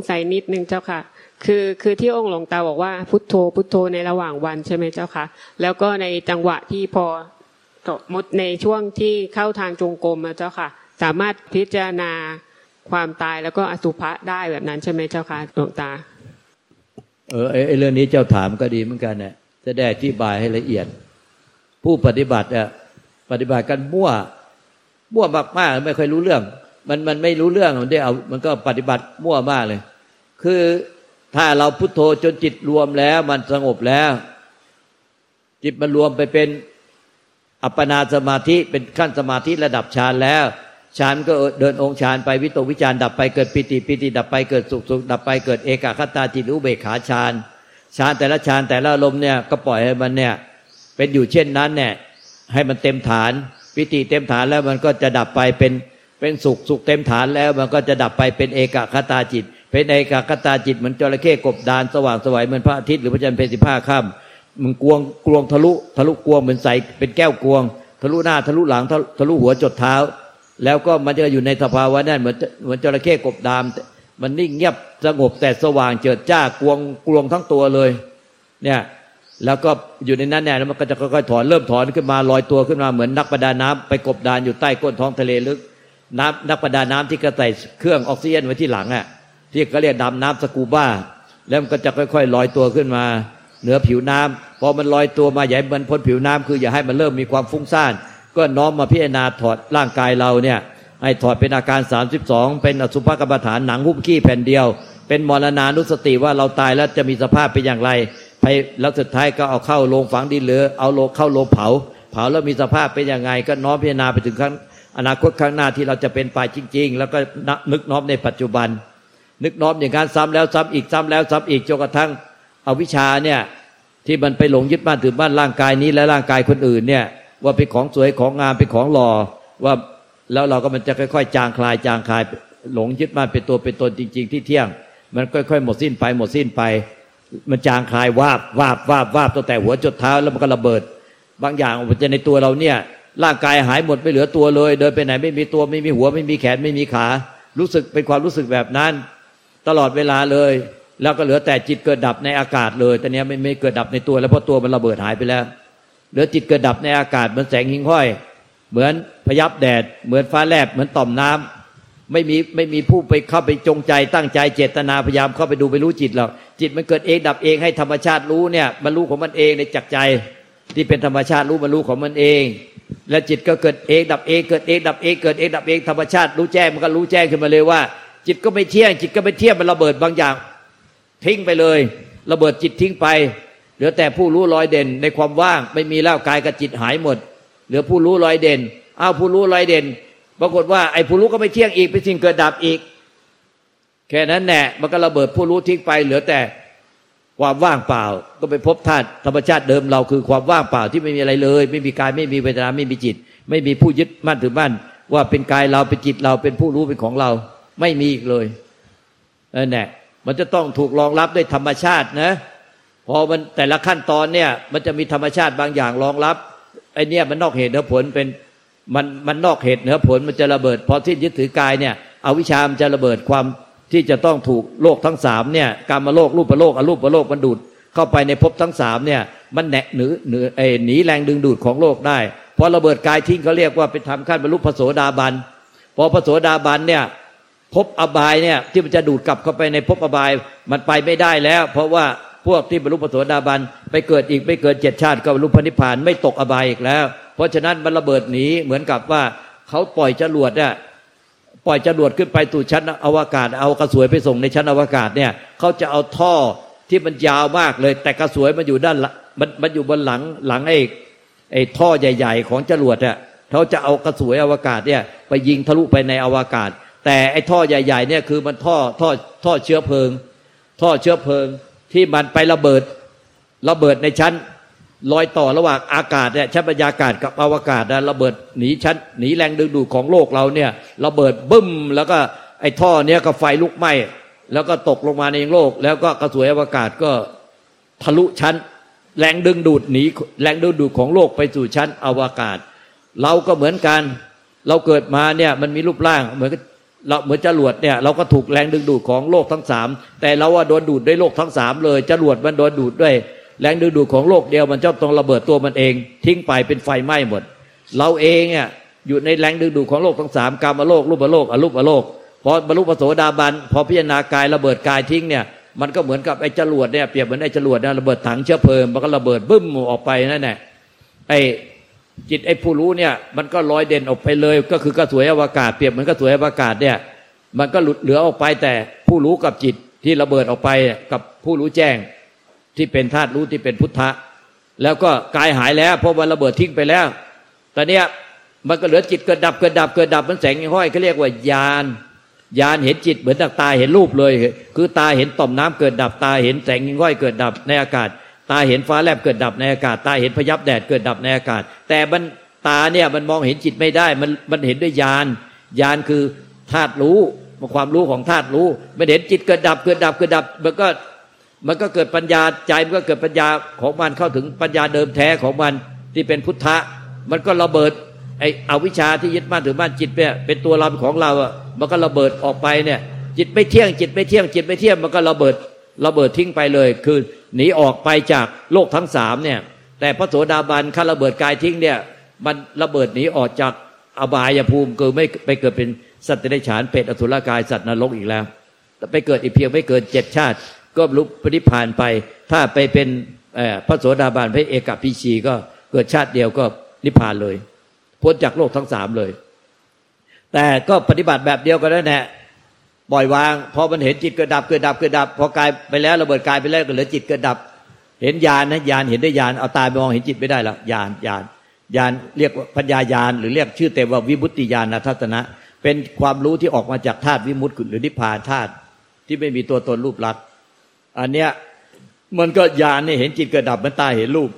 สงสัยนิดนึงเจ้าค่ะ คือคือที่องค์หลวงตาบอกว่าพุทโธพุทโธในระหว่างวันใช่ไหมเจ้าค่ะ แล้วก็ในจังหวะที่พอสมมติในช่วงที่เข้าทางจงกรมเจ้าค่ะ สามารถพิจารณาความตายแล้วก็อสุภะได้แบบนั้นใช่ไหมเจ้าค่ะหลวงตา เออไอเรื่องนี้เจ้าถามก็ดีเหมือนกันเนี่ยจะได้อธิบายให้ละเอียด ผู้ปฏิบัติอะปฏิบัติกันมั่วมั่วมากมากไม่ค่อยรู้เรื่อง มันมันไม่รู้เรื่องมันได้เอามันก็ปฏิบัติมั่วมากเลย คือถ้าเราพุโทโธจนจิตรวมแล้ว มันสงบแล้ว จิตมันรวมไปเป็นอัปปนาสมาธิเป็นขั้นสมาธิระดับฌานแล้วฌานก็เดินองค์ฌานไปวิตกวิจารดับไปเกิดปิติปิติดับไปเกิดสุขสุขดับไปเกิดเอกคตาจิตอุเบกขาฌานฌานแต่ละฌานแต่ละลมเนี่ยก็ปล่อยให้มันเนี่ยเป็นอยู่เช่นนั้นเนี่ยให้มันเต็มฐาน ปิติเต็มฐานแล้วมันก็จะดับไปเป็นเป็นสุขสุขเต็มฐานแล้วมันก็จะดับไปเป็นเอกคตาจิต เป็นเอกคตาจิตเหมือนจระเข้กบดานสว่างสวัยเหมือนพระอาทิตย์หรือพระจันทร์เพสิบ้าค่ำมันกวงกลวงทะลุทะลุกวงเหมือนใสเป็นแก้วกวง ทะลุหน้าทะลุหลังทะลุหัวจดเท้า แล้วก็มันจะอยู่ในสภาวะนั้นเหมือนเหมือนจระเข้กบดาม มันนิ่งเงียบสงบแต่สว่างเจิดจ้ากวงกลวงทั้งตัวเลย เนี่ยแล้วก็อยู่ในนั้นเนี่ยแล้วมันก็จะค่อยๆถอนเริ่มถอนขึ้นมาลอยตัวขึ้นมาเหมือนนักประดาน้ำไปกบดานอยู่ใต้ก้นท้องทะเลลึกน้ำนักประดาน้ำที่กระใส่เครื่องออกซิเจนไว้ที่หลังอะ ที่เขาเรียกดำน้ำสกูบ้า แล้วมันก็จะค่อยๆลอยตัวขึ้นมา เหนือผิวน้ำพอมันลอยตัวมาใหญ่มันพ้นผิวน้ำคืออย่าให้มันเริ่มมีความฟุ้งซ่าน ก็น้อมมาพิจารณาถอดร่างกายเราเนี่ยให้ถอดเป็นอาการ 32 เป็นอสุภกรรมฐานหนังหุ้มขี้แผ่นเดียว เป็นมรณานุสติว่าเราตายแล้วจะมีสภาพเป็นอย่างไรไปแล้วสุดท้ายก็เอาเข้าโรงฝังดินหรือเอาโลเข้าโรงเผา เผาแล้วมีสภาพเป็นยังไง ก็น้อมพิจารณาไปถึงครั้งอนาคตข้างหน้าที่เราจะเป็นไปจริง ๆ แล้วก็นึกน้อมในปัจจุบัน นึกน้อมอย่างการซ้ำแล้วซ้ำอีกซ้ำแล้วซ้ำอีกจนกระทั่งอวิชาเนี่ยที่มันไปหลงยึดบ้านถือบ้านร่างกายนี้และร่างกายคนอื่นเนี่ย ว่าเป็นของสวยของงามเป็นของหล่อว่าแล้วเราก็มันจะค่อยๆ จางคลายจางคลายหลงยึดบ้านเป็นตัวเป็นตนจริง ๆ ที่เที่ยง มันค่อยๆ หมดสิ้นไปหมดสิ้นไป มันจางคลายวาบวาบวาบวาบตั้งแต่หัวจดเท้าแล้วมันก็ระเบิด บางอย่างมันจะในตัวเราเนี่ยร่างกายหายหมดไม่เหลือตัวเลย เดินไปไหนไม่มีตัวไม่มีหัวไม่มีแขนไม่มีขา รู้สึกเป็นความรู้สึกแบบนั้น ตลอดเวลาเลย แล้วก็เหลือแต่จิตเกิดดับในอากาศเลยแต่เนี้ยไม่ไม่เกิดดับในตัวแล้วเพราะตัวมันระเบิดหายไปแล้วเหลือจิตเกิดดับในอากาศเหมือนแสงหิ่งห้อย เหมือนพยับแดด เหมือนฟ้าแลบเหมือนต่อมน้ำไม่มีไม่มีผู้ไปเข้าไปจงใจตั้งใจเจตนาพยายามเข้าไปดูไปรู้จิตหรอกจิตมันเกิดเองดับเองให้ธรรมชาติรู้เนี่ยมันรู้ของมันเองในจักใจ ที่เป็นธรรมชาติรู้มันรู้ของมันเอง และจิตก็เกิดเองดับเองเกิดเองดับเองเกิดเองดับเองธรรมชาติรู้แจ้งมันก็รู้แจ้งขึ้นมาเลยว่า จิตก็ไม่เที่ยง จิตก็ไม่เที่ยงมันระเบิดบางอย่าง ทิ้งไปเลย ระเบิดจิตทิ้งไป เหลือแต่ผู้รู้ลอยเด่นในความว่างไม่มีแล้วกายกับจิตหายหมด เหลือผู้รู้ลอยเด่นอ้าวผู้รู้ลอยเด่น ปรากฏว่าไอ้ผู้รู้ก็ไม่เที่ยงอีกเป็นสิ่งเกิดดับอีก แค่นั้นแน่มันก็ระเบิดผู้รู้ทิ้งไป เหลือแต่ความว่างเปล่าก็ไปพบธาตุธรรมชาติเดิมเราคือความว่างเปล่าที่ไม่มีอะไรเลย ไม่มีกายไม่มีเวทนาไม่มีจิต ไม่มีผู้ยึดมั่นถือมั่นว่าเป็นกายเราเป็นจิตเราเป็นผู้รู้เป็นของเรา ไม่มีอีกเลยนั่นแหละมันจะต้องถูกรองรับด้วยธรรมชาตินะพอมันแต่ละขั้นตอนเนี่ย มันจะมีธรรมชาติบางอย่างรองรับไอเนี่ยมันนอกเหตุผลเป็นมันมันนอกเหตุเหนือผลมันจะระเบิดพอที่ยึดถือกายเนี่ยเอาวิชามันจะระเบิดความที่จะต้องถูกโลกทั้งสามเนี่ยการมาโลกรูปประโลกอรูปะโลกมันดูดเข้าไปในภพทั้งสามเนี่ย มันแหนหนือหนือเอหนีแรงดึงดูดของโลกได้พอระเบิดกายทิ้งเขาเรียกว่าเป็นธรรมขั้นบรรลุพระโสดาบันพอพระโสดาบันเนี่ย ภพอบายเนี่ยที่มันจะดูดกลับเข้าไปในภพอบายมันไปไม่ได้แล้ว เพราะว่าพวกที่บรรลุพระโสดาบันไปเกิดอีกไม่เกิดเจ็ดชาติก็บรรลุพระนิพพานไม่ตกอบายอีกแล้ว เพราะฉะนั้นมันระเบิดหนีเหมือนกับว่าเขาปล่อยจรวดเนี่ยปล่อยจรวดขึ้นไปตู่ชั้นอวกาศ เอากระสวยไปส่งในชั้นอวกาศเนี่ยเขาจะเอาท่อที่มันยาวมากเลย แต่กระสวยมันอยู่ด้านมันมันอยู่บนหลังหลังไอ้ไอ้ท่อใหญ่ ๆ ของจรวดเนี่ยเขาจะเอากระสวยอวกาศเนี่ยไปยิงทะลุไปในอวกาศ แต่ไอ้ท่อใหญ่ ๆ เนี่ยคือมันท่อท่อท่อเชื้อเพลิง ท่อเชื้อเพลิงที่มันไประเบิดระเบิดในชั้นลอยต่อระหว่างอากาศเนี่ยชั้นบรรยากาศกับอวกาศนะระเบิดหนีชั้นหนีแรงดึงดูดของโลกเราเนี่ยระเบิดบึ้ม แล้วก็ไอ้ท่อเนี้ยก็ไฟลุกไหม้แล้วก็ตกลงมาในโลก แล้วก็กระสวยอวกาศก็ทะลุชั้น แรงดึงดูดหนีแรงดึงดูดของโลกไปสู่ชั้นอวกาศ เราก็เหมือนกัน เราเกิดมาเนี่ยมันมีรูปร่างเหมือน เราเหมือนจรวดเนี่ยเราก็ถูกแรงดึงดูดของโลกทั้งสามแต่เราว่าโดนดูดด้วยโลกทั้งสามเลยจรวดมันโดนดูดด้วย แรงดึงดูดของโลกเดียวมันจะต้องระเบิดตัวมันเอง ทิ้งไปเป็นไฟไหม้หมด เราเองเนี่ยอยู่ในแรงดึงดูดของโลกทั้งสามกามโลกรูปโลกอรูปโลกพอบรรลุปโสดาบันพอพิจารณากายระเบิดกายทิ้งเนี่ยมันก็เหมือนกับไอ้จรวดเนี่ยเปรียบเหมือนไอ้จรวดเนี่ยระเบิดถังเชื้อเพลิงมันก็ระเบิดบึ้มออกไปนั่นแหละไอ้ จิตไอ้ผู้รู้เนี่ย มันก็ลอยเด่นออกไปเลย ก็คือกระสวยอวกาศเปรียบเหมือนกระสวยอวกาศเนี่ย มันก็หลุดเหลือออกไปแต่ผู้รู้กับจิตที่ระเบิดออกไปกับผู้รู้แจ้ง ที่เป็นธาตุรู้ที่เป็นพุทธะ แล้วก็กายหายแล้วเพราะวันระเบิดทิ้งไปแล้วตอนเนี้ยมันก็เหลือจิตเกิดดับเกิดดับเกิดดับมันแสงห้อยเขาเรียกว่าญาณญาณเห็นจิตเหมือนตาเห็นรูปเลย คือตาเห็นต่อมน้ำเกิดดับตาเห็นแสงห้อยเกิดดับในอากาศ ตาเห็นฟ้าแลบเกิดดับในอากาศ ตาเห็นพยับแดดเกิดดับในอากาศ แต่มันตาเนี่ยมันมองเห็นจิตไม่ได้ มันมันเห็นด้วยญาณญาณคือธาตุรู้ความรู้ของธาตุรู้มันเห็นจิตเกิดดับเกิดดับเกิดดับ มันก็มันก็เกิดปัญญาใจมันก็เกิดปัญญาของมันเข้าถึงปัญญาเดิมแท้ของมันที่เป็นพุทธะ มันก็ระเบิดไอ้อวิชชาที่ยึดมั่นถือมั่นจิตเนี่ยเป็นตัวเราของเราอะมันก็ระเบิดออกไปเนี่ยจิตไม่เที่ยงจิตไม่เที่ยงจิตไม่เที่ยงมันก็ระเบิด ระเบิดทิ้งไปเลย คือหนีออกไปจากโลกทั้งสามเนี่ยแต่พระโสดาบันขั้นระเบิดกายทิ้งเนี่ยมันระเบิดหนีออกจากอบายภูมิคือไม่ไปเกิดเป็นสัตว์เดรัจฉานเป็ดอสุรกายสัตว์นรกอีกแล้วไปเกิดอีกเพียงไม่เกินเจ็ดชาติ ก็ลุกปฏิพานไป ถ้าไปเป็นพระโสดาบันพระเอกพิชีก็เกิดชาติเดียวก็นิพพานเลย พ้นจากโลกทั้งสามเลย แต่ก็ปฏิบัติแบบเดียวกันนั่นแหละ ปล่อยวางพอมันเห็นจิตเกิดดับเกิดดับเกิดดับ พอกายไปแล้วระเบิดกายไปแล้วก็เหลือจิตเกิดดับ เห็นญาณนะญาณเห็นได้ญาณเอาตาไปมองเห็นจิตไม่ได้ละญาณญาณญาณเรียกปัญญาญาณหรือเรียกชื่อเต็มว่าวิมุตติญาณทัศนะ เป็นความรู้ที่ออกมาจากธาตุวิมุตติหรือนิพพานธาตุที่ไม่มีตัวตนรูปลักษณ์อันเนี้ยมันก็ญาณเนี่ยเห็นจิตเกิดดับมันตาเห็นรูป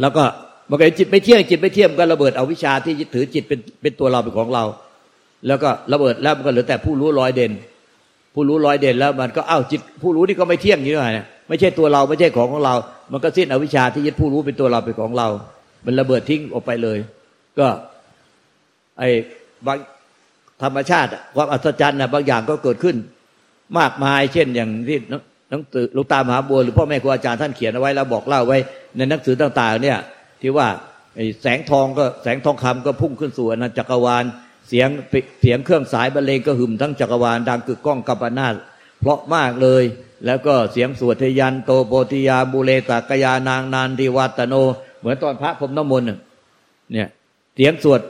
แล้วก็มันก็นจิตไม่เที่ยงจิตไม่เที่ยงก็ระเบิดเอาวิชาที่ถือจิตเป็นเป็นตัวเราเป็นของเรา แล้วก็ระเบิดแล้วมันก็เหลือแต่ผู้รู้ลอยเด่น ผู้รู้ลอยเด่นแล้วมันก็อ้าวจิต ผู้รู้นี่ก็ไม่เที่ยงนี่หน่อยไม่ใช่ตัวเราไม่ใช่ของของเรา มันก็สิ้นอวิชชาที่ยึดผู้รู้เป็นตัวเราเป็นของเรา มันระเบิดทิ้งออกไปเลย ก็ ไอ้บางธรรมชาติความอัศจรรย์นะบางอย่างก็เกิดขึ้น มากมาย เช่นอย่างที่หนังสือลูกตามหาบัวหรือพ่อแม่ครูอาจารย์ท่านเขียนเอาไว้แล้วบอกเล่าไว้ ในหนังสือต่าง ๆ เนี่ย ที่ว่าแสงทองก็แสงทองคำก็พุ่งขึ้นสู่อนันจักรวาล เสียงเสียงเครื่องสายบรรเลงก็หึมทั้งจักรวาลดังกึกก้องกัปนาเพราะมากเลย แล้วก็เสียงสวดทยันโตโปติยาบูเลตากยานางนานดิวัตโน เหมือนตอนพระพรมน้ำมนต์เนี่ยเสียงสวด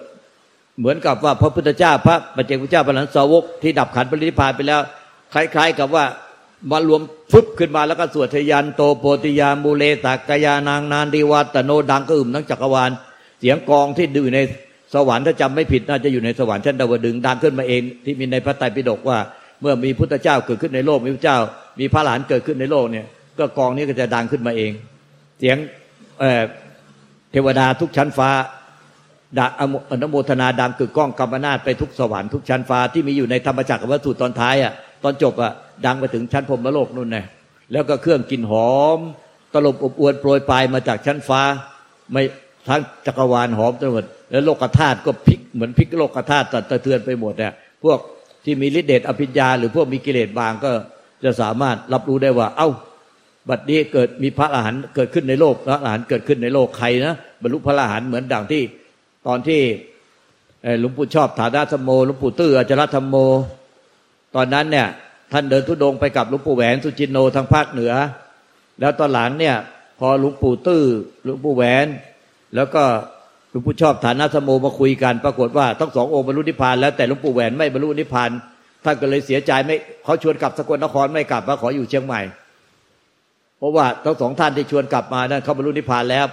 เหมือนกับว่าพระพุทธเจ้าพระปัจเจกพุทธเจ้าพระหลันสาวกที่ดับขันปรินิพานไปแล้ว คล้าย ๆ กับว่ามารวมฟึบขึ้นมาแล้วก็สวดทยันโตโปติยามูเลตากยานางนานดีวัตโนดังก็อึมทั้งจักรวาล เสียงกองที่ดูใน สวรรค์ถ้าจำไม่ผิดน่าจะอยู่ในสวรรค์ชั้นดาวดึงดังขึ้นมาเองที่มีในพระไตรปิฎกว่า เมื่อมีพุทธเจ้าเกิดขึ้นในโลกมีพระเจ้า มีพระหลานเกิดขึ้นในโลกเนี่ย ก็กองนี้ก็จะดังขึ้นมาเอง เสียงเทวดาทุกชั้นฟ้าดาอนโมทนาดังกึกก้องกรรมนาฏไปทุกสวรรค์ทุกชั้นฟ้าที่มีอยู่ในธรรมจักรวัตถุตอนท้ายอะตอนจบอะดังไปถึงชั้นพรมโลกนู่นไงแล้วก็เครื่องกลิ่นหอม ตลบอบอวนโปรยปลายมาจากชั้นฟ้า ไม่ทั้งจักรวาลหอมทั้งหมด แล้วโลกธาตุก็พลิกเหมือนพลิกโลกธาตุตัดเตือนไปหมดเนี่ยพวกที่มีฤทธิเดชอภิญญา หรือพวกมีกิเลสบางก็จะสามารถรับรู้ได้ว่า เอ้า บัดนี้เกิดมีพระอรหันต์เกิดขึ้นในโลกพระอรหันต์เกิดขึ้นในโลกใครนะบรรลุพระอรหันต์เหมือนดังที่ตอนที่หลวงปู่ชอบฐานะธรรมโมหลวงปู่ตื้ออาจารย์ธรรมโม ตอนนั้นเนี่ยท่านเดินทุดงไปกับหลวงปู่แหวนสุจินโนทางภาคเหนือ แล้วตอนหลังเนี่ยพอหลวงปู่ตื้อหลวงปู่แหวน แล้วก็ หลวงปู่ชอบฐานะสมโมมาคุยกัน ปรากฏว่าทั้งสององค์บรรลุนิพพานแล้วแต่หลวงปู่แหวนไม่บรรลุนิพพานท่านก็เลยเสียใจไม่เขาชวนกลับสกลนครไม่กลับมาขออยู่เชียงใหม่ เพราะว่าทั้งสองท่านที่ชวนกลับมานั้นเขาบรรลุนิพพานแล้ว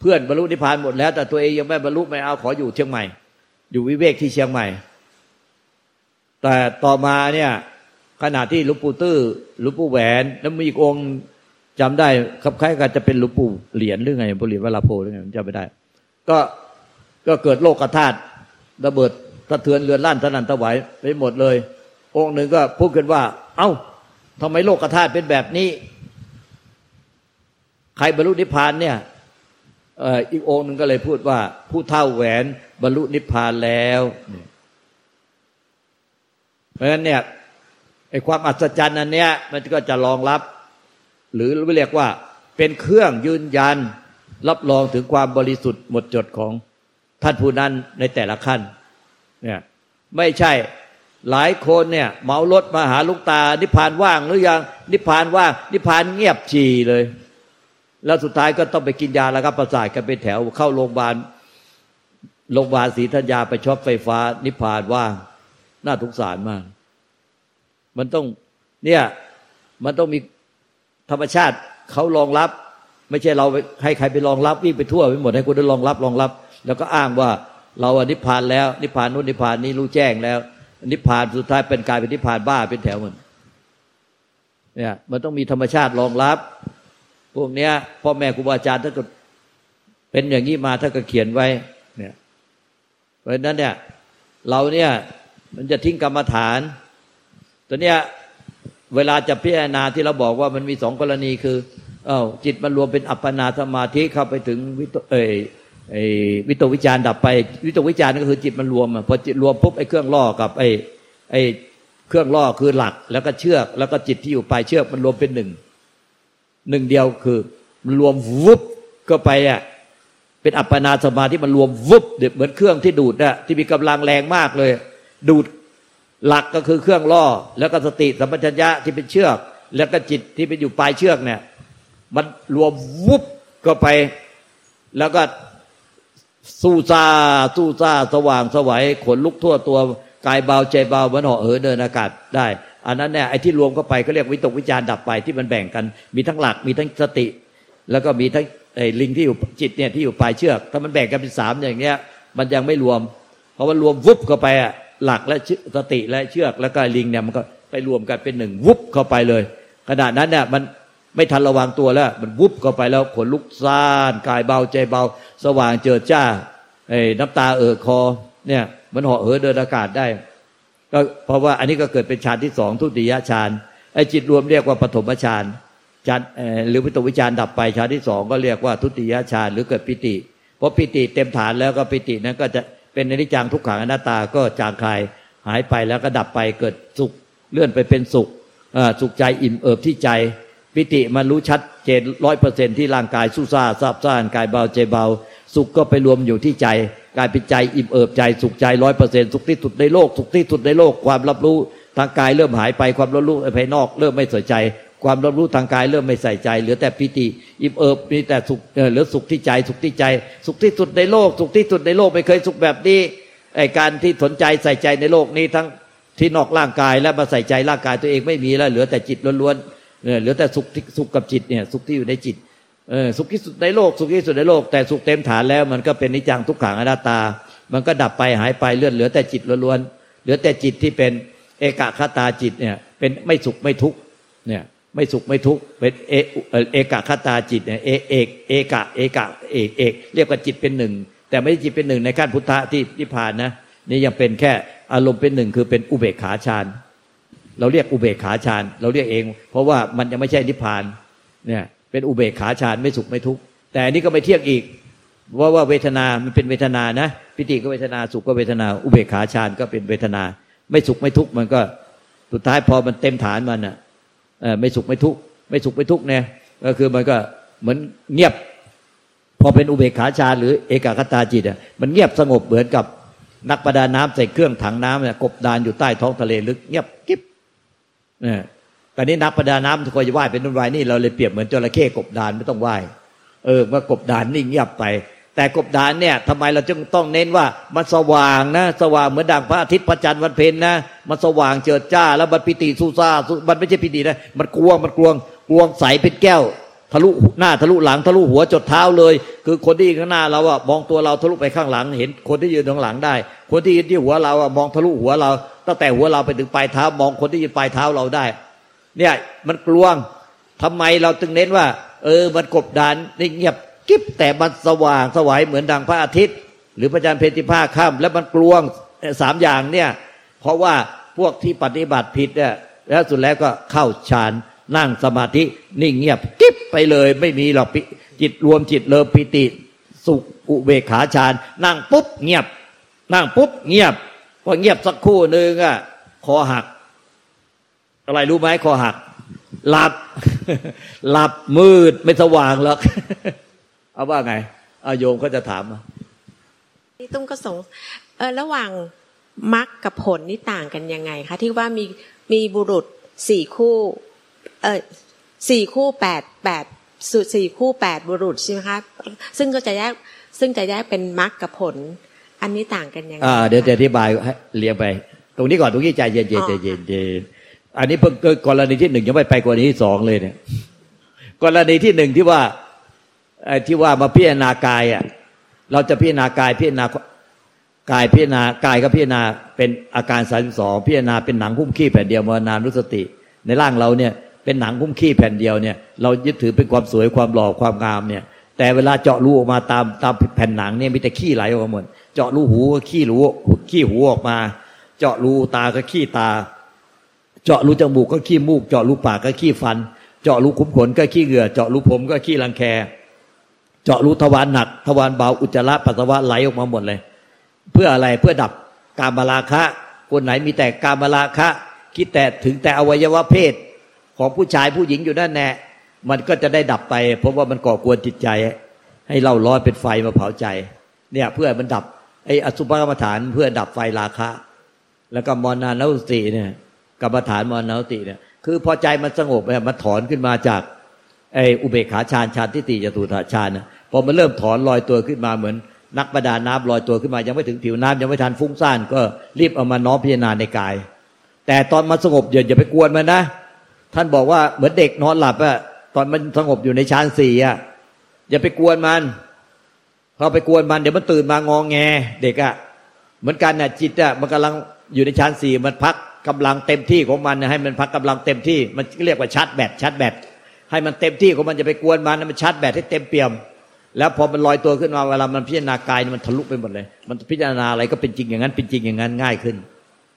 เพื่อนบรรลุนิพพานหมดแล้ว แต่ตัวเองยังไม่บรรลุไม่เอาขออยู่เชียงใหม่ อยู่วิเวกที่เชียงใหม่ แต่ต่อมาเนี่ยขณะที่หลวงปู่ตื้อหลวงปู่แหวนแล้วมีอีกองค์จำได้ครับคล้ายกันจะเป็นหลวงปู่เหรียญหรือไงปู่เหรียญวราโพหรือไงจำไม่ได้ ก็ก็เกิดโลกธาตุระเบิดสะเทือนเรือนลั่นสนันตะไหวไปหมดเลย องค์หนึ่งก็พูดกันว่า เอ้าทำไมโลกธาตุเป็นแบบนี้ ใครบรรลุนิพพานเนี่ยอีกองค์หนึ่งก็เลยพูดว่า ผู้เท่าแหวนบรรลุนิพพานแล้วเพราะฉะนั้นเนี่ยไอ้ความอัศจรรย์อันเนี้ย มันก็จะรองรับ หรือเรียกว่าเป็นเครื่องยืนยัน รับรองถึงความบริสุทธิ์หมดจดของท่านผู้นั้นในแต่ละขั้นเนี่ยไม่ใช่หลายคนเนี่ยเมารถมาหาลูกตา นิพพานว่างหรือยังนิพพานว่าง นิพพานเงียบจีเลย แล้วสุดท้ายก็ต้องไปกินยาแล้วก็ประสาทกันเป็นแถวเข้าโรงพยาบาลโรงพยาบาลศรีธัญญาไปช็อตไฟฟ้า นิพพานว่างน่าทุกสารมาก มันต้องเนี่ยมันต้องมีธรรมชาติเขารองรับ ไม่ใช่เราให้ใครไปรองรับวิ่งไปทั่วไปหมดให้คนได้รองรับรองรับ แล้วก็อ้างว่าเราอนิพพานแล้ว นิพพานนู้นนิพพานนี้รู้แจ้งแล้ว นิพพานสุดท้ายเป็นกายเป็นนิพพานบ้าเป็นแถวมันเนี่ยมันต้องมีธรรมชาติรองรับ พวกเนี้ยพ่อแม่ครูบาอาจารย์ถ้าเกิดเป็นอย่างนี้มาถ้าก็เขียนไว้เนี่ยเพราะฉะนั้นเนี่ยเราเนี่ยมันจะทิ้งกรรมฐานตัวเนี้ยเวลาจะพิจารณาที่เราบอกว่ามันมีสองกรณีคือ เอ้าจิตมันรวมเป็นอัปปนาสมาธิเข้าไปถึงวิตเอไอ้วิตกวิจารดับไป วิตกวิจารก็คือจิตมันรวมพอจิตรวมปุ๊บไอ้เครื่องล่อกับไอ้ไอ้เครื่องล่อคือหลัก แล้วก็เชือก แล้วก็จิตที่อยู่ปลายเชือกมันรวมเป็นหนึ่งหนึ่งเดียวคือ มันรวมวุบก็ไปอะเป็นอัปปนาสมาธิมันรวมวุบเเหมือนเครื่องที่ดูดอะที่มีกำลังแรงมากเลย ดูดหลักก็คือเครื่องล่อ แล้วก็สติสัมปชัญญะที่เป็นเชือก แล้วก็จิตที่เป็นอยู่ปลายเชือกเนี่ย มันรวมวุบก็ไป แล้วก็สู้ซาสู้ซาสว่างสวัยขนลุกทั่วตัวกายเบาใจเบาเหมือนเหาะเหินเดินอากาศได้ อันนั้นเนี่ยไอ้ที่รวมเข้าไปก็เรียกวิตกวิจารดับไปที่มันแบ่งกัน มีทั้งหลักมีทั้งสติ แล้วก็มีทั้งไอ้ลิงที่อยู่จิตเนี่ยที่อยู่ปลายเชือก ถ้ามันแบ่งกันเป็นสามอย่างเงี้ย มันยังไม่รวม เพราะว่ารวมวุบเข้าไปอะหลักและสติและเชือกแล้วก็ลิงเนี่ยมันก็ไปรวมกันเป็นหนึ่งวุบเข้าไปเลย ขณะนั้นเนี่ยมัน ไม่ทันระวังตัวแล้ว มันวุบเข้าไปแล้วขนลุกซ่านกายเบาใจเบา สว่างเจิดจ้าไอ้น้ำตาเอ่อคอ เนี่ย มันเหาะเหินเดินอากาศได้ ก็เพราะว่าอันนี้ก็เกิดเป็นฌานที่สองทุติยฌานไอ้จิตรวมเรียกว่าปฐมฌานฌานหรือวิตวิจารดับไปฌานที่สองก็เรียกว่าทุติยฌานหรือเกิดปิติเพราะปิติเต็มฐานแล้วก็ปิตินั้นก็จะเป็นอนิจจังทุกขังอนัตตาก็จางคลายหายไปแล้วก็ดับไปเกิดสุขเลื่อนไปเป็นสุขสุขใจอิ่มเอิบที่ใจ ปิติมันรู้ชัดเจนร้อยเปอร์เซ็นที่ร่างกายสู้ซาซาบซ่านกายเบาใจเบา สุขก็ไปรวมอยู่ที่ใจกายเป็นใจอิ่มเอิบใจสุขใจร้อยเปอร์เซ็นสุขที่สุดในโลกสุขที่สุดในโลกความรับรู้ทางกายเริ่มหายไปความรับรู้ภายนอก เริ่มไม่ใส่ใจ ความรับรู้ทางกายเริ่มไม่ใส่ใจ เหลือแต่ปิติอิ่มเอิบมีแต่สุขเหลือสุขที่ใจ สุขที่ใจ สุขที่สุดในโลก สุขที่สุดในโลกไม่เคยสุขแบบนี้ไอการที่สนใจใส่ใจในโลกนี้ทั้งที่นอกร่างกายและมาใส่ใจร่างกายตัวเองไม่มีแล้วเหลือแต่จิตล้วนๆ เหลือแต่สุขที่สุขกับจิตเนี่ยสุขที่อยู่ในจิตเออสุขที่สุดในโลก สุขที่สุดในโลก แต่สุขเต็มฐานแล้วมันก็เป็นนิจังทุกขังอนัตตา มันก็ดับไปหายไปเลื่อนเหลือแต่จิตล้วนๆเหลือแต่จิตที่เป็นเอกคตาจิตเนี่ยเป็นไม่สุขไม่ทุกเนี่ยไม่สุขไม่ทุกเป็นเอเอกคตาจิตเนี่ยเอเอกเอกะเอกะเอกเอกเรียกว่าจิตเป็นหนึ่งแต่ไม่ใช่จิตเป็นหนึ่งในขั้นพุทธะที่ที่ผ่านนะนี่ยังเป็นแค่อารมณ์เป็นหนึ่งคือเป็นอุเบกขาฌาน เราเรียกอุเบกขาฌานเราเรียกเอง เพราะว่ามันยังไม่ใช่นิพพานเนี่ยเป็นอุเบกขาฌานไม่สุขไม่ทุกข์แต่อันนี้ก็ไม่เที่ยงอีกว่าว่าเวทนา มันเป็นเวทนานะ ปิติก็เวทนาสุขก็เวทนา อุเบกขาฌานก็เป็นเวทนา ไม่สุขไม่ทุกข์มันก็สุดท้ายพอมันเต็มฐานมันอะไม่สุขไม่ทุกข์ไม่สุขไม่ทุกข์เนี่ยก็คือมันก็เหมือนเงียบ พอเป็นอุเบกขาฌานหรือเอกคตาจิตอะมันเงียบสงบเหมือนกับนักประดาน้ำใส่เครื่องถังน้ำเนี่ยกบดานอยู่ใต้ท้องทะเลลึกเงียบกิ๊บ เนี่ยตอนนี้นักประดาน้ำทุกคนจะว่ายเป็นนุ่นวายนี่เราเลยเปรียบเหมือนจระเข้กบดานไม่ต้องว่ายเออเมื่อกบดานนิ่งเงียบไป แต่กบดานเนี่ยทำไมเราจึงต้องเน้นว่ามันสว่างนะ สว่างเหมือนดังพระอาทิตย์พระจันทร์วันเพ็ญนะมันสว่างเจิดจ้า แล้วมันปิติสู้ซามันไม่ใช่ปิตินะมันกลวงมันกลวงกลวงใสเป็นแก้วทะลุหน้าทะลุหลังทะลุหัวจดเท้าเลย คือคนที่ข้างหน้าเราอะมองตัวเราทะลุไปข้างหลัง เห็นคนที่ยืนข้างหลังได้ คนที่ยืนที่หัวเราอะมองทะลุหัวเรา ตั้งแต่หัวเราไปถึงปลายเท้ามองคนที่ยืนปลายเท้าเราได้ เนี่ยมันกลวงทำไมเราจึงเน้นว่า เออมันกบดานนี่เงียบกิ๊บแต่มันสว่างสวายเหมือนดังพระอาทิตย์ หรือพระจันทร์เพญทิพาค่ำแล้วมันกลวงสามอย่างเนี่ย เพราะว่าพวกที่ปฏิบัติผิดเนี่ยแล้วสุดแล้วก็เข้าฌานนั่งสมาธินิ่งเงียบกิ๊บไปเลยไม่มีหรอกจิตรวมจิตเลิปิติ สุอุเบกขาฌานนั่งปุ๊บเงียบ นั่งปุ๊บเงียบ พอเงียบสักคู่หนึ่งอะคอหัก อะไรรู้ไหมคอหัก หลับ หลับมืดไม่สว่างหรอกเอาว่าไงอาโยมเขาจะถามมานี่ตุ้มก็สงเออระหว่างมรรคกับผลนี่ต่างกันยังไงคะที่ว่ามีมีบุรุษสี่คู่ เออสี่คู่แปดแปดสุสี่คู่แปดบุรุษใช่ไหมคะซึ่งก็จะแยกซึ่งจะแยกเป็นมรรคกับผล อันนี้ต่างกันยังไงอ่าเดี๋ยวจะคอธิบายให้เรียงไป ตรงนี้ก่อนตรงนี้ใจเย็นอ๋อๆใจเย็นๆอันนี้เพิ่งเกิดกรณีที่หนึ่งยังไม่ไปกรณีที่สองเลยเนี่ย กรณีที่หนึ่งที่ว่าไอ้ที่ว่ามาพิจารณากายอะ เราจะพิจารณากายพิจารณากายพิจารณากายก็พิจารณาเป็นอาการสามสองพิจารณาเป็นหนังหุ้มขี้แผ่นเดียวมรณานุสติ ในร่างเราเนี่ย เป็นหนังหุ้มขี้แผ่นเดียวเนี่ย เรายึดถือเป็นความสวยความหล่อความงามเนี่ย แต่เวลาเจาะรูออกมาตามตามแผ่นหนังเนี่ยมีแต่ขี้ไหลออกมาหมดเจาะรูหูก็ขี้รูขี้หูออกมา เจาะรูตาก็ขี้ตา เจาะรูจมูกก็ขี้มูก เจาะรูปากก็ขี้ฟัน เจาะรูขุมขนก็ขี้เหงื่อ เจาะรูผมก็ขี้รังแค เจาะรูทวารหนัก ทวารเบาอุจจาระปัสสาวะไหลออกมาหมดเลย เพื่ออะไรเพื่อดับกามราคะ คนไหนมีแต่กามราคะ คิดแต่ถึงแต่อวัยวะเพศ ของผู้ชายผู้หญิงอยู่นั่นแน่มันก็จะได้ดับไป เพราะว่ามันก่อกวนจิตใจ ให้เราร้อนเป็นไฟมาเผาใจ เนี่ยเพื่อมันดับ ไอ้อสุภกรรมฐานเพื่อดับไฟราคะ แล้วก็มรณานุสติเนี่ย กรรมฐานมรณานุสติเนี่ย คือพอใจมันสงบมันถอนขึ้นมาจากไอ้อุเบกขาฌานฌานทิฏฐิจตุถาฌานนะพอมันเริ่มถอนลอยตัวขึ้นมาเหมือน นักประดาน้ำลอยตัวขึ้นมายังไม่ถึงผิวน้ำยังไม่ทันฟุ้งซ่านก็รีบเอามาน้อมพิจารณาในกาย แต่ตอนมันสงบอย่าอย่าไปกวนมันนะท่านบอกว่าเหมือนเด็กนอนหลับอะตอนมันสงบอยู่ในฌานสี่อะอย่าไปกวนมัน พอไปกวนมันเดี๋ยวมันตื่นมางองแง เด็กอะเหมือนกันน่ะจิตอะมันกำลังอยู่ในฌานสี่มันพักกำลังเต็มที่ของมันนะให้มันพักกำลังเต็มที่ มันเรียกว่าชาร์จแบตชาร์จแบตให้มันเต็มที่ของมันจะไปกวนมันนะมันชาร์จแบตให้เต็มเปี่ยม แล้วพอมันลอยตัวขึ้นมาเวลามันพิจารณากายมันทะลุไปหมดเลย มันพิจารณาอะไรก็เป็นจริงอย่างนั้นเป็นจริงอย่างนั้นง่ายขึ้น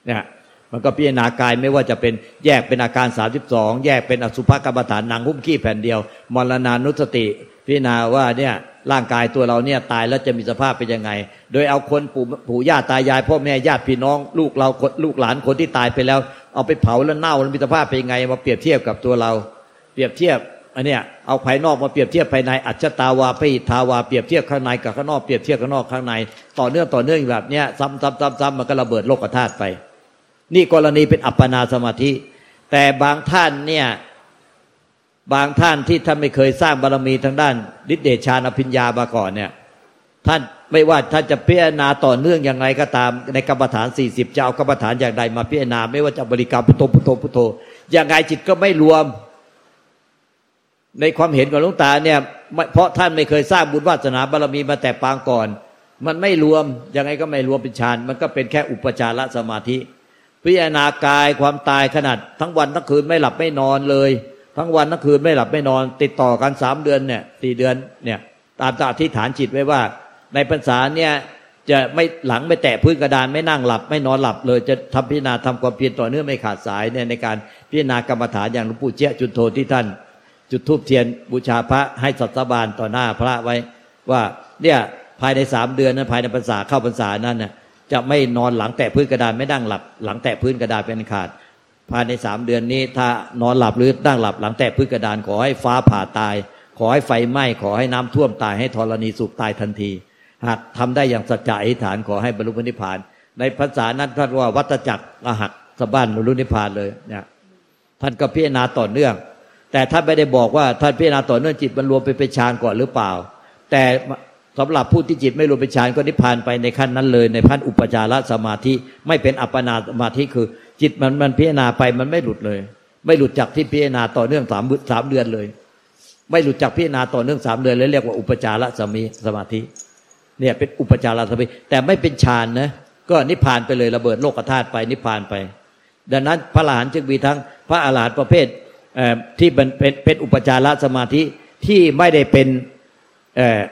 เนี่ยมันก็พิจารณากายไม่ว่าจะเป็นแยกเป็นอาการ 32 แยกเป็นอสุภกรรมฐานหนังหุ้มขี้แผ่นเดียวมรณานุสติ พิจารณาว่าเนี่ย ร่างกายตัวเราเนี่ยตายแล้วจะมีสภาพเป็นยังไง โดยเอาคนปู่ปู่ย่าตายายพ่อแม่ญาติพี่น้อง ลูกเราคนลูกหลานคนที่ตายไปแล้ว เอาไปเผาแล้วเน่าแล้วมีสภาพเป็นยังไง มาเปรียบเทียบกับตัวเรา เปรียบเทียบอันเนี้ยเอาภายนอกมาเปรียบเทียบภายในอัจฉตาวาปิทาวาเปรียบเทียบข้างในกับข้างนอกเปรียบเทียบข้างนอกข้างใน ต่อเนื่องต่อเนื่องแบบเนี้ยซ้ำซ้ำซ้ำซ้ำมันก็ระเบิดโลกธาตุไป นี่กรณีเป็นอัปปนาสมาธิ แต่บางท่านเนี่ย บางท่านที่ท่านไม่เคยสร้างบารมีทางด้านฤทธิเดชานอภิญญามาก่อนเนี่ย ท่านไม่ว่าท่านจะพิจารณาต่อเนื่องอย่างไรก็ตาม ในกรรมฐาน40จะเอากรรมฐานอย่างใดมาพิจารณา ไม่ว่าจะบริกรรมพุทโธพุทโธพุทโธอย่างไงจิตก็ไม่รวม ในความเห็นของหลวงตาเนี่ยเพราะท่านไม่เคยสร้างบุญวาสนาบารมีมาแต่ปางก่อน มันไม่รวมยังไงก็ไม่รวมเป็นฌานมันก็เป็นแค่อุปจารสมาธิ พิจารณากายความตายขนาดทั้งวันทั้งคืนไม่หลับไม่นอนเลย ทั้งวันทั้งคืนไม่หลับไม่นอน ติดต่อกันสามเดือนเนี่ยสี่เดือนเนี่ยตามตาที่ฐานจิตไว้ว่า ในพรรษาเนี่ยจะไม่หลังไม่แตะพื้นกระดานไม่นั่งหลับ ไม่นอนหลับเลยจะทำพิจารณาทำความเพียรต่อเนื่องไม่ขาดสายเนี่ยในการพิจารณากรรมฐานอย่างหลวงปู่เจ้าจุนโทที่ท่าน จุดทูบเทียนบูชาพระให้สัตบานต่อหน้าพระไว้ว่าเนี่ยภายในสามเดือนนั้นภายในพรรษาเข้าพรรษานั้นน่ะจะไม่นอนหลังแตะพื้นกระดานไม่นั่งหลับ หลังแตะพื้นกระดานเป็นขาด ภายในสามเดือนนี้ ถ้านอนหลับหรือนั่งหลับหลังแตะพื้นกระดานขอให้ฟ้าผ่าตาย ขอให้ไฟไหม้ขอให้น้ำท่วมตายให้ธรณีสุขตายทันที หากทำได้อย่างสัจจะอธิษฐานขอให้บรรลุพระนิพพาน ในภาษานั้นท่านว่าวัตจักรอหักสะบ้านบรรลุนิพพานเลยเนี่ยท่านก็พิจารณาต่อเนื่อง แต่ท่านไม่ได้บอกว่าท่านพิจารณาต่อเนื่องจิตมันรวมไปเป็นฌานก่อนหรือเปล่า แต่สำหรับผู้ที่จิตไม่รวมเป็นฌานก็นิพพานไปในขั้นนั้นเลย ในขั้นอุปจารสมาธิไม่เป็นอัปปนาสมาธิคือ จิตมันมันพิจารณาไปมันไม่หลุดเลย ไม่หลุดจากที่พิจารณาต่อเนื่องสามสามเดือนเลย ไม่หลุดจากพิจารณาต่อเนื่องสามเดือนเลยเรียกว่าอุปจารสมีสมาธิ เนี่ยเป็นอุปจารสมาธิแต่ไม่เป็นฌานนะก็นิพพานไปเลยระเบิดโลกธาตุไปนิพพานไป ดังนั้นพระอรหันต์จึงมีทั้งพระอรหันต์ประเภทที่เป็นเป็นเป็นอุปจารสมาธิที่ไม่ได้เป็น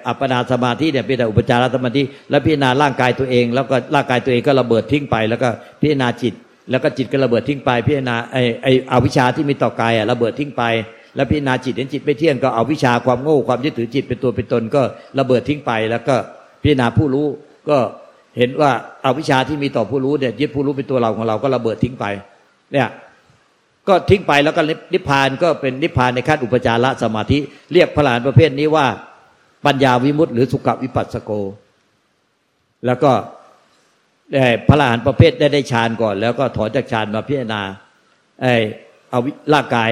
อัปปนาสมาธิเนี่ยเป็นแต่อุปจารสมาธิ แล้วพิจารณาร่างกายตัวเอง แล้วก็ร่างกายตัวเองก็ระเบิดทิ้งไป แล้วก็พิจารณาจิต แล้วก็จิตก็ระเบิดทิ้งไปพิจารณาไอไออวิชชาที่มีต่อกายอะระเบิดทิ้งไป แล้วพิจารณาจิตเห็นจิตไม่เที่ยงก็เอาวิชาความโง่ความยึดถือจิตเป็นตัวเป็นตนก็ระเบิดทิ้งไป แล้วก็พิจารณาผู้รู้ก็เห็นว่าอาวิชาที่มีต่อผู้รู้เนี่ยยึดผู้รู้เป็นตัวเราของเราก็ระเบิดทิ้งไป เนี่ย ก็ทิ้งไปแล้วก็นิพพานก็เป็นนิพพานในขั้นอุปจารสมาธิ เรียกพลานประเภทนี้ว่า ปัญญาวิมุตติหรือสุขวิปัสสโก แล้วก็ พระหลานประเภทได้ได้ฌานก่อน แล้วก็ถอนจากฌานมาพิจารณาไอ้เอาร่างกาย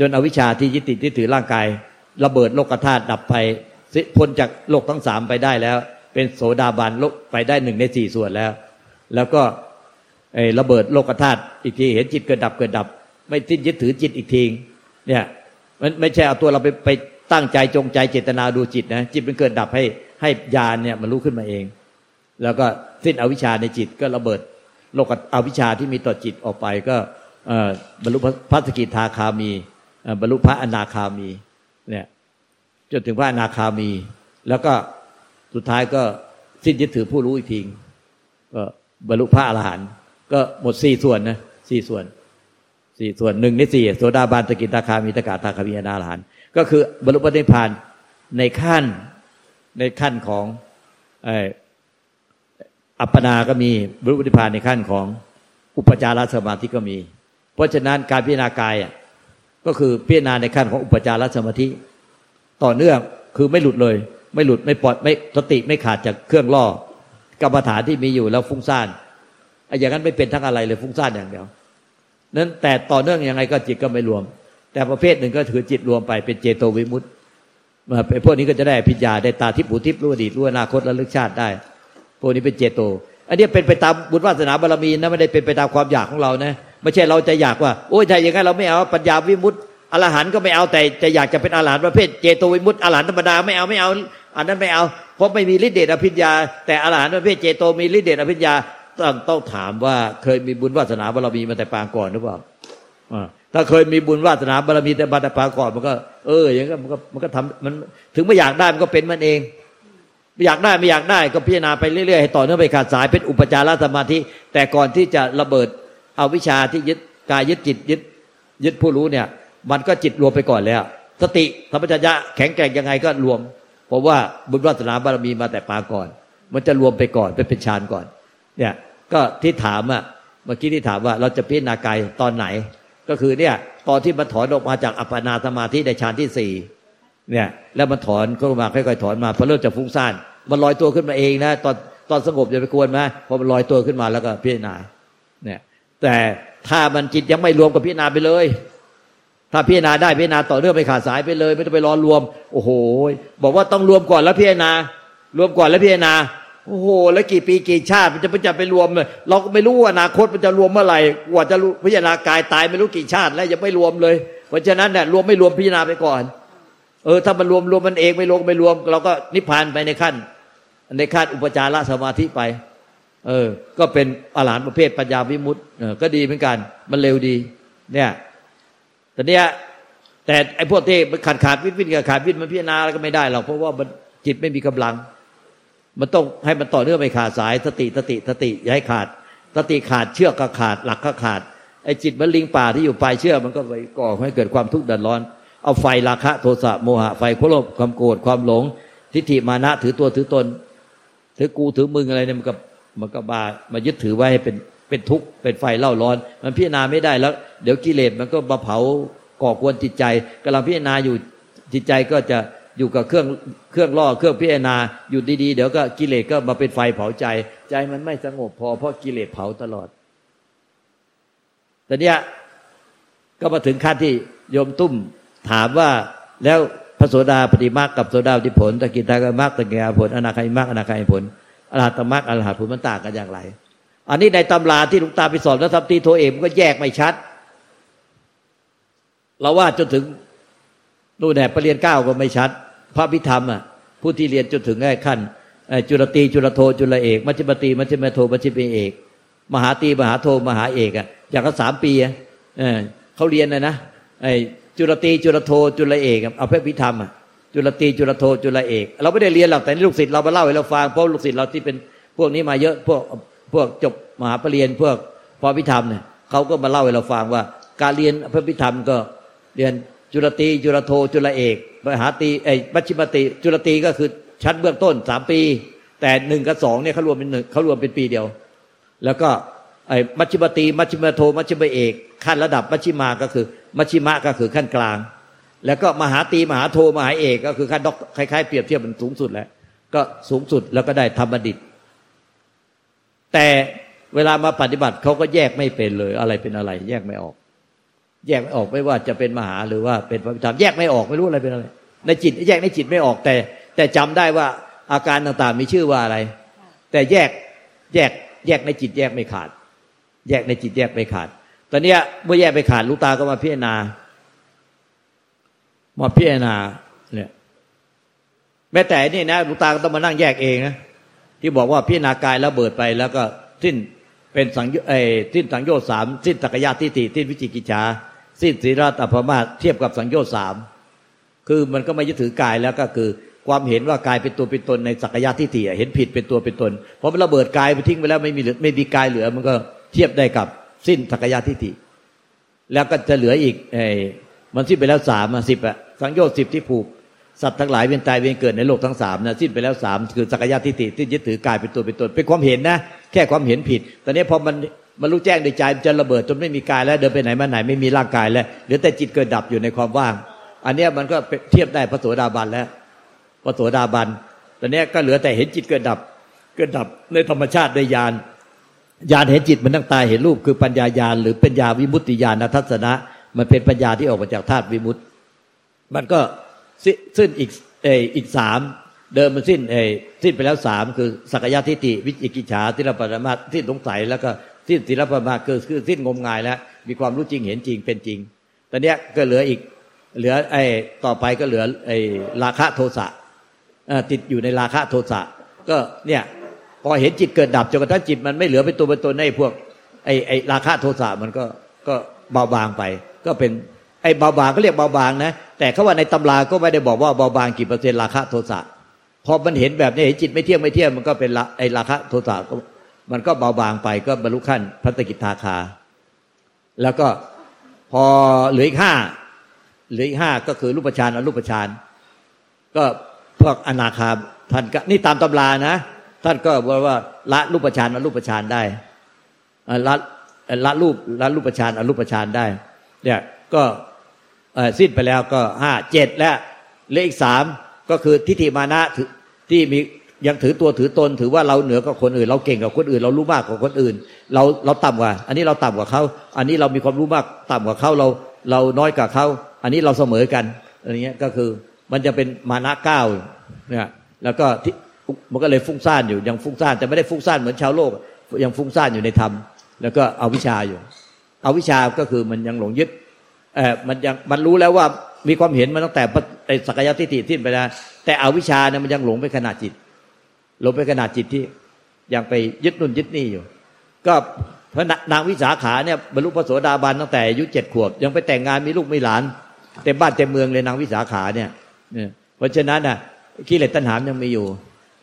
จนอวิชชาที่ยึดติดที่ถือร่างกาย ระเบิดโลกธาตุดับไปพ้นจากโลกทั้งสามไปได้แล้ว เป็นโสดาบันโลกไปได้หนึ่งในสี่ส่วนแล้ว แล้วก็ไอ้ระเบิดโลกธาตุอีกทีเห็นจิตเกิดดับเกิดดับ ไม่ทิ้งยึดถือจิตอีกทีเนี่ยมันไม่ใช่เอาตัวเราไปไปตั้งใจจงใจเจตนาดูจิตนะจิตมันเกิดดับให้ให้ญาณเนี่ยมันรู้ขึ้นมาเอง แล้วก็สิ้นอวิชชาในจิตก็ระเบิดโลกอวิชชาที่มีต่อจิตออกไปก็บรรลุพระสกิทาคามีบรรลุพระอนาคามีเนี่ยจนถึงพระอนาคามี แล้วก็สุดท้ายก็สิ้นยึดถือผู้รู้อีกทีก็บรรลุพระอรหันต์ก็หมดสี่ส่วนนะสี่ส่วนสี่ส่วนหนึ่งในสี่โสดาบันตกิตาคามีตกาตาคามีอนาอรหันก็คือบรรลุปฏิพานในขั้นในขั้นของ อัปปนาก็มีบรรลุปฏิพานในขั้นของอุปจารสมาธิก็มี เพราะฉะนั้นการพิจารณากายอะก็คือพิจารณาในขั้นของอุปจารสมาธิ ต่อเนื่องคือไม่หลุดเลย ไม่หลุดไม่ปลอดไม่สติไม่ขาดจากเครื่องล่อกรรมฐานที่มีอยู่แล้วฟุ้งซ่านอย่างนั้นไม่เป็นทั้งอะไรเลยฟุ้งซ่านอย่างเดียวนั้นแต่ต่อเนื่องยังไงก็จิตก็ไม่รวม แต่ประเภทหนึ่งก็ถือจิตรวมไปเป็นเจโตวิมุตต์มาเป็นพวกนี้ก็จะได้พิญญาได้ตาทิพย์หูทิพย์รู้อดีตรู้อนาคตและลึกชาติได้ พวกนี้เป็นเจโต อันนี้เป็นไปตามบุญวาสนาบารมีนะไม่ได้เป็นไปตามความอยากของเรานะไม่ใช่เราจะอยากว่าโอ้ยถ้าอย่างนั้นเราไม่เอาปัญญาวิมุตต์อรหันต์ก็ไม่เอาแต่จะอยากจะเป็นอรหันต์ประเภทเจโตวิมุตต์อรหันต์ธรรมดาไม่เอาไม่เอา อันนั้นไม่เอา เพราะไม่มีฤทธิเดชอภิญญา แต่อรหันต์ประเภทเจโตมีฤทธิเดชอภิญญาต้องต้องถามว่าเคยมีบุญวาสนาบารมีมาแต่ปางก่อนหรือเปล่าถ้าเคยมีบุญวาสนาบารมีแต่บารปางก่อนมันก็ เอออย่างนั้นมันก็มันก็ทำมันถึงไม่อยากได้มันก็เป็นมันเอง อยากได้ไม่อยากได้ก็พิจารณาไปเรื่อยๆให้ต่อเนื่องไปขาดสายเป็นอุปจารสมาธิ แต่ก่อนที่จะระเบิดเอาวิชาที่ยึดกายยึดจิตยึดยึดผู้รู้เนี่ย มันก็จิตรวมไปก่อนแล้ว สติธรรมจัญญะแข็งแกร่งยังไงก็รวม เพราะว่าบุญวาสนาบารมีมาแต่ปางก่อน มันจะรวมไปก่อนเป็นเป็นฌานก่อน เนี่ยก็ที่ถามอะเมื่อกี้ที่ถามว่าเราจะพิจารณากายตอนไหน ก็คือเนี่ยตอนที่มันถอนออกมาจากอัปปนาสมาธิในฌานที่สี่ เนี่ย แล้วมันถอนเข้ามาค่อยๆถอนมาพอเริ่มจะฟุ้งซ่านมันลอยตัวขึ้นมาเองนะตอนตอนสงบจะไปกวนไหมพอมันลอยตัวขึ้นมาแล้วก็พิจารณาเนี่ย แต่ถ้ามันจิตยังไม่รวมกับพิจารณาไปเลย ถ้าพิจารณาได้พิจารณาต่อเนื่องไปขาดสายไปเลย ไม่ต้องไปรอรวม โอ้โห บอกว่าต้องรวมก่อนแล้วพิจารณารวมก่อนแล้วพิจารณาโอ้โห แล้วกี่ปีกี่ชาติมันจะมันจะไปรวมเลยเราก็ไม่รู้ว่าอนาคตมันจะรวมเมื่อไหร่กว่าจะพิจารณากายตายไม่รู้กี่ชาติ แล้วยังไม่รวมเลย เพราะฉะนั้นเนี่ยรวมไม่รวมพิจารณาไปก่อน เออถ้ามันรวมรวมมันเองไม่รวมไม่รวม เราก็นิพพานไปในขั้น ในขั้นอุปจารสมาธิไป เออ ก็เป็นอรหันต์ประเภทปัญญาวิมุตต์เออก็ดีเหมือนกัน มันเร็วดี เนี่ยแต่เนี้ยแต่ไอ้พวกที่ขาดขาดวิตวิตขาดวิตมันพิจารณาอะไรก็ไม่ได้หรอกเพราะว่ามันจิตไม่มีกำลัง มันต้องให้มันต่อเนื่องไปขาดสายสติสติสติอย่าให้ขาดสติขาดเชือกก็ขาดหลักก็ขาดไอ้จิตมันลิงป่าที่อยู่ปลายเชือกมันก็ไปก่อให้เกิดความทุกข์เดือดร้อน เอาไฟราคะโทสะโมหะไฟโลภความโกรธความหลง ทิฏฐิมานะถือตัวถือตน ถือกูถือมึงอะไรเนี่ยมันก็มันก็บามายึดถือไว้เป็นเป็นทุกข์เป็นไฟเล่าร้อน มันพิจารณาไม่ได้แล้ว เดี๋ยวกิเลสมันก็มาเผาก่อกวนจิตใจกำลังพิจารณาอยู่จิตใจก็จะอยู่กับเครื่องเครื่องล่อเครื่องพิจารณาอยู่ดีๆ เดี๋ยวก็กิเลสก็มาเป็นไฟเผาใจ ใจมันไม่สงบพอเพราะกิเลสเผาตลอดแต่เนี้ยก็มาถึงขั้นที่โยมตุ้ม ถามว่าแล้วพระโสดาปฏิมากับโสดาปฏิผลตะกิตากมากตะเกียผลอนาคามิมากอนาคามิผลอรหัตมรรคอรหัตผลมันต่างกันอย่างไร อันนี้ในตำราที่ลุงตาไปสอนแล้วทำตีโทเอมก็แยกไม่ชัด เราว่าจนถึงนู่นแหละปรริญญาเก้าก็ไม่ชัด พระพิธรรมอะผู้ที่เรียนจนถึงได้ขั้นจุลตีจุลโทจุลเอกมัชฌิมตีมัชฌิมโทมัชฌิมเอก มหาตีมหาโทมหาเอกอะอย่างก็สามปีอะเขาเรียนนะนะไอ้ จุลตีจุลโทจุลเอกเอาพระพิธรรมอะจุลตีจุลโทจุลเอก เราไม่ได้เรียนหรอกแต่ลูกศิษย์เรามาเล่าให้เราฟังเพราะลูกศิษย์เราที่เป็นพวกนี้มาเยอะพวกพวกจบมหาปรริญญาพวกพอพิธรรมเนี่ยเขาก็มาเล่าให้เราฟังว่า การเรียนพระพิธรรมก็เรียนจุลตีจุลโทจุลเอกมหาตีไอ้มัชชิมติ จุลตีก็คือชั้นเบื้องต้นสามปีแแต่หนึ่งกับสองเนี่ยเขารวมเป็นหนึ่งเขารวมเป็นปีเดียว แล้วก็ไอ้มัชฌิมตีมัชฌิมโทมัชฌิมเอกขั้นระดับมัชฌิมาก็คือ มัชิมะก็คือขั้นกลาง แล้วก็มหาตีมหาโทมหาเอกก็คือขั้นด็อกคล้ายๆเปรียบเทียบมันสูงสุดแล้ว ก็สูงสุดแล้วก็ได้ธรรมดิต แต่เวลามาปฏิบัติเขาก็แยกไม่เป็นเลย อะไรเป็นอะไร แยกไม่ออก แยกไม่ออกไม่ว่าจะเป็นมหาหรือว่าเป็นพระพิธรรมแยกไม่ออกไม่รู้อะไรเป็นอะไร ในจิตแยกในจิตไม่ออกแต่ แต่จำได้ว่าอาการต่างๆมีชื่อว่าอะไร แต่แยกแยกแยกในจิตแยกไม่ขาด แยกในจิตแยกไม่ขาด ตอนเนี้ยเมื่อแยกไปขาดลูกตาก็มาพิจารณา มาพิจารณาเนี่ยแม้แต่นี่นะลูกตาก็ต้องมานั่งแยกเองนะที่บอกว่าพิจารณากายแล้วเบิดไปแล้วก็สิ้นเป็นสังโยเอสิ้นสังโยชน์สามสิ้นตักยะทิฏฐิสิ้นวิจิกิจฉาสิ้นศีลตัพมาเทียบกับสังโยชน์สามคือมันก็ไม่ยึดถือกายแล้วก็คือความเห็นว่ากายเป็นตัวเป็นตนในสักยะทิฏฐิเห็นผิดเป็นตัวเป็นตนเพอมันระเบิดกายไปทิ้งไปแล้วไม่มีเหลือไม่มีกายเหลือ มันก็เทียบได้กับ สิ้นสักยะทิฏฐิแล้วก็จะเหลืออีกไอ้มันสิ้นไปแล้วสามสิบอะสังโยชน์สิบที่ผูกสัตว์ทั้งหลายเวียนตายเวียนเกิดในโลกทั้งสามนะสิ้นไปแล้วสามคือสักยะทิฏฐิที่ยึดถือกายเป็นตัวเป็นตนเป็นความเห็นนะ แค่ความเห็นผิด ตอนนี้พอมันมันรู้แจ้งในใจมันจะระเบิดจนไม่มีกายแล้วเดินไปไหนมาไหนไม่มีร่างกายแล้วเหลือแต่จิตเกิดดับอยู่ในความว่าง อันนี้มันก็เทียบได้พระโสดาบันแล้วพระโสดาบันตอนนี้ก็เหลือแต่เห็นจิตเกิดดับ เกิดดับในธรรมชาติในญาณ ญาณเห็นจิตมันตั้งตายเห็นรูปคือปัญญาญาณหรือปัญญาวิมุตติญาณทัศนะ มันเป็นปัญญาที่ออกมาจากธาตุวิมุตติ มันก็สิ้นอีกเออีกสามเดิมมันสิ้นเอสิ้นไปแล้วสามคือสักยะทิฏฐิวิจิกิจฉาที่เรปรมาสิ้นสงสัยแล้วก็สิ้นศีลปรมาคือคือสิ้นงมงายแล้ว มีความรู้จริงเห็นจริงเป็นจริงตอนนี้ก็เหลืออีกเหลือไอ้ต่อไปก็เหลือไอ้ราคะโทสะติดอยู่ในราคะโทสะก็เนี่ย พอเห็นจิตเกิดดับจนกระทั่งจิตมันไม่เหลือเป็นตัวเป็นตนในพวกไอ้ไอ้ราคะโทสะมันก็ก็เบาบางไป ก็เป็นไอ้เบาบางก็เรียกเบาบางนะ แต่เขาว่าในตำราก็ไม่ได้บอกว่าเบาบางกี่เปอร์เซ็นต์ราคะโทสะพอมันเห็นแบบนี้เห็นจิตไม่เที่ยงไม่เที่ยงมันก็เป็นไอ้ราคะโทสะก็มันก็เบาบางไปก็บรรลุขั้นพัฒกิจทาคา แล้วก็พอเหลืออีกห้าเหลืออีกห้าก็คือรูปฌานอรูปฌานก็พวกอนาคาท่านก็นี่ตามตำรานะ ท่านก็บอกว่าละรูปฌานอรูปฌานได้ละละรูปละรูปฌานอรูปฌานได้เนี่ยก็สิ้นไปแล้วก็ห้าเจ็ดแล้วเลขสามก็คือทิฏฐิมานะที่มียังถือตัวถือตนถือว่าเราเหนือกว่าคนอื่น เราเก่งกว่าคนอื่น เรารู้มากกว่าคนอื่น เราเราต่ำกว่า อันนี้เราต่ำกว่าเขาอันนี้เรามีความรู้มากต่ำกว่าเขาเราเราน้อยกว่าเขาอันนี้เราเสมอกันอะไรเงี้ยก็คือมันจะเป็นมานะเก้าเนี่ยแล้วก็ มันก็เลยฟุ้งซ่านอยู่ยังฟุ้งซ่านแต่ไม่ได้ฟุ้งซ่านเหมือนชาวโลก ยังฟุ้งซ่านอยู่ในธรรมแล้วก็เอาวิชาอยู่ เอาวิชาก็คือมันยังหลงยึดเออมันยังมันรู้แล้วว่ามีความเห็นมันตั้งแต่ไอ้สักยะทิฏฐิทิ้นไปแล้วแต่เอาวิชาเนี่ยมันยังหลงไปขนาดจิตหลงไปขนาดจิตที่ยังไปยึดนุ่นยึดนี่อยู่ ก็พระนางวิสาขาเนี่ยบรรลุพระโสดาบันตั้งแต่อายุเจ็ดขวบ ยังไปแต่งงานมีลูกมีหลานเต็มบ้านเต็มเมืองเลยนางวิสาขาเนี่ยเพราะฉะนั้นน่ะกิเลสตัณหายังมีอยู่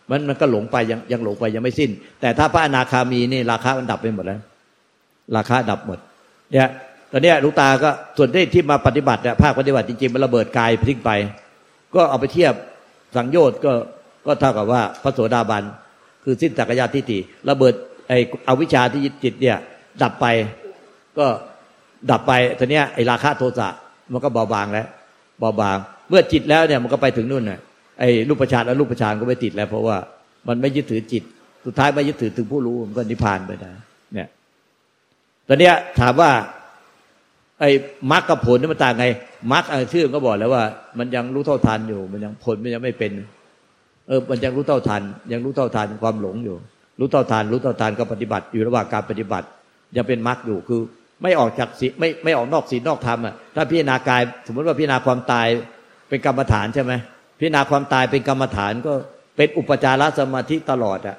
มันมันก็หลงไปยังยังหลงไปยังไม่สิ้น แต่ถ้าพระอนาคามีนี่ราคามันดับไปหมดแล้ว ราคาดับหมดเนี่ยตอนนี้ลูกตาก็ส่วนที่ที่มาปฏิบัติเนี่ยภาคปฏิบัติจริงๆมันระเบิดกายทิ้งไป ก็เอาไปเทียบสังโยชน์ก็ก็เท่ากับว่าพระโสดาบัน คือสิ้นจักยาทิฏฐิระเบิดไออวิชาที่ยึดจิตเนี่ย ดับไปก็ดับไปตอนนี้ไอราคะโทสะมันก็เบาบางแล้วเบาบาง เมื่อจิตแล้วเนี่ยมันก็ไปถึงนู่นน่ะ ไอ้รูปฌานแล้วรูปฌานก็ไม่ติดแล้ว เพราะว่ามันไม่ยึดถือจิต สุดท้ายไม่ยึดถือถึงผู้รู้มันก็นิพพานไปได้เนี่ยตอนเนี้ยถามว่าไอ้มรรคกับผลนี่มันต่างไงมรรคชื่อก็บอกแล้วว่า มันยังรู้เท่าทันอยู่ มันยังผลมันยังไม่เป็น เออ มันยังรู้เท่าทัน ยังรู้เท่าทันความหลงอยู่ รู้เท่าทัน รู้เท่าทันก็ปฏิบัติ อยู่ระหว่างการปฏิบัติ ยังเป็นมรรคอยู่คือ ไม่ออกจากศีไม่ไม่ออกนอกศีลนอกธรรมอะถ้าพิจารณากาย สมมติว่าพิจารณาความตายเป็นกรรมฐานใช่ไหม พิจารณาความตายเป็นกรรมฐานก็เป็นอุปจารสมาธิตลอดอะ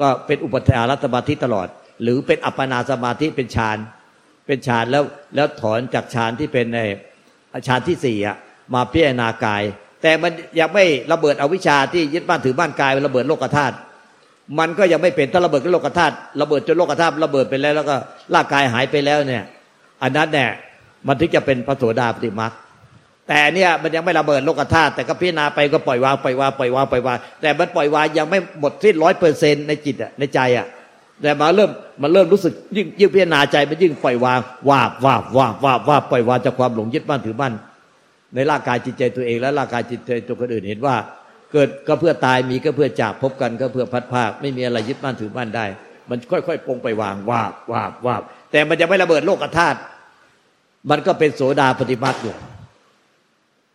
ก็เป็นอุปจารสมาธิตลอด หรือเป็นอัปปนาสมาธิเป็นฌานเป็นฌานแล้วแล้วถอนจากฌานที่เป็นในฌานที่สี่อะมาพิจารณากาย แต่มันยังไม่ระเบิดอวิชชาที่ยึดบ้านถือบ้านกายระเบิดโลกธาตุมันก็ยังไม่เป็นถ้าระเบิดโลกธาตุระเบิดจนโลกธาตุระเบิดไปแล้วแล้วก็ร่างกายหายไปแล้วเนี่ย อันนั้นเนี่ยมันถึงจะเป็นพระโสดาปฏิมา แต่เนี่ยมันยังไม่ระเบิดโลกธาตุแต่ก็พิจารณาไปก็ปล่อยวางปล่อยวางปล่อยวางปล่อยวางแต่มันปล่อยวางยังไม่หมดสิ้นร้อยเปอร์เซ็นในจิตอะในใจอะแต่มาเริ่มมันเริ่มรู้สึกยิ่งยิ่งพิจารณาใจมันยิ่งปล่อยวางวาบวาบวาบวาบวาบปล่อยวางจากความหลงยึดมั่นถือมั่นในร่างกายจิตใจตัวเองและร่างกายจิตใจตัวคนอื่นเห็นว่า เกิดก็เพื่อตายมีก็เพื่อจากพบกันก็เพื่อพัดภาคไม่มีอะไรยึดมั่นถือมั่นได้ มันค่อยๆปลงไปวางวาบวาบวาบแต่มันจะไม่ระเบิดโลกธาตุมันก็เป็นโสดาปฏิมาอยู่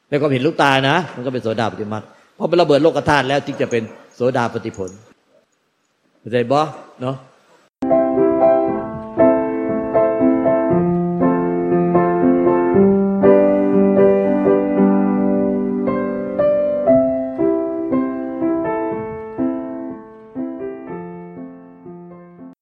ในความเห็นลูกตานะ มันก็เป็นโสดาปฏิมาพอมันระเบิดโลกธาตุแล้วจึงจะเป็นโสดาปฏิผลเข้าใจบ่เนาะ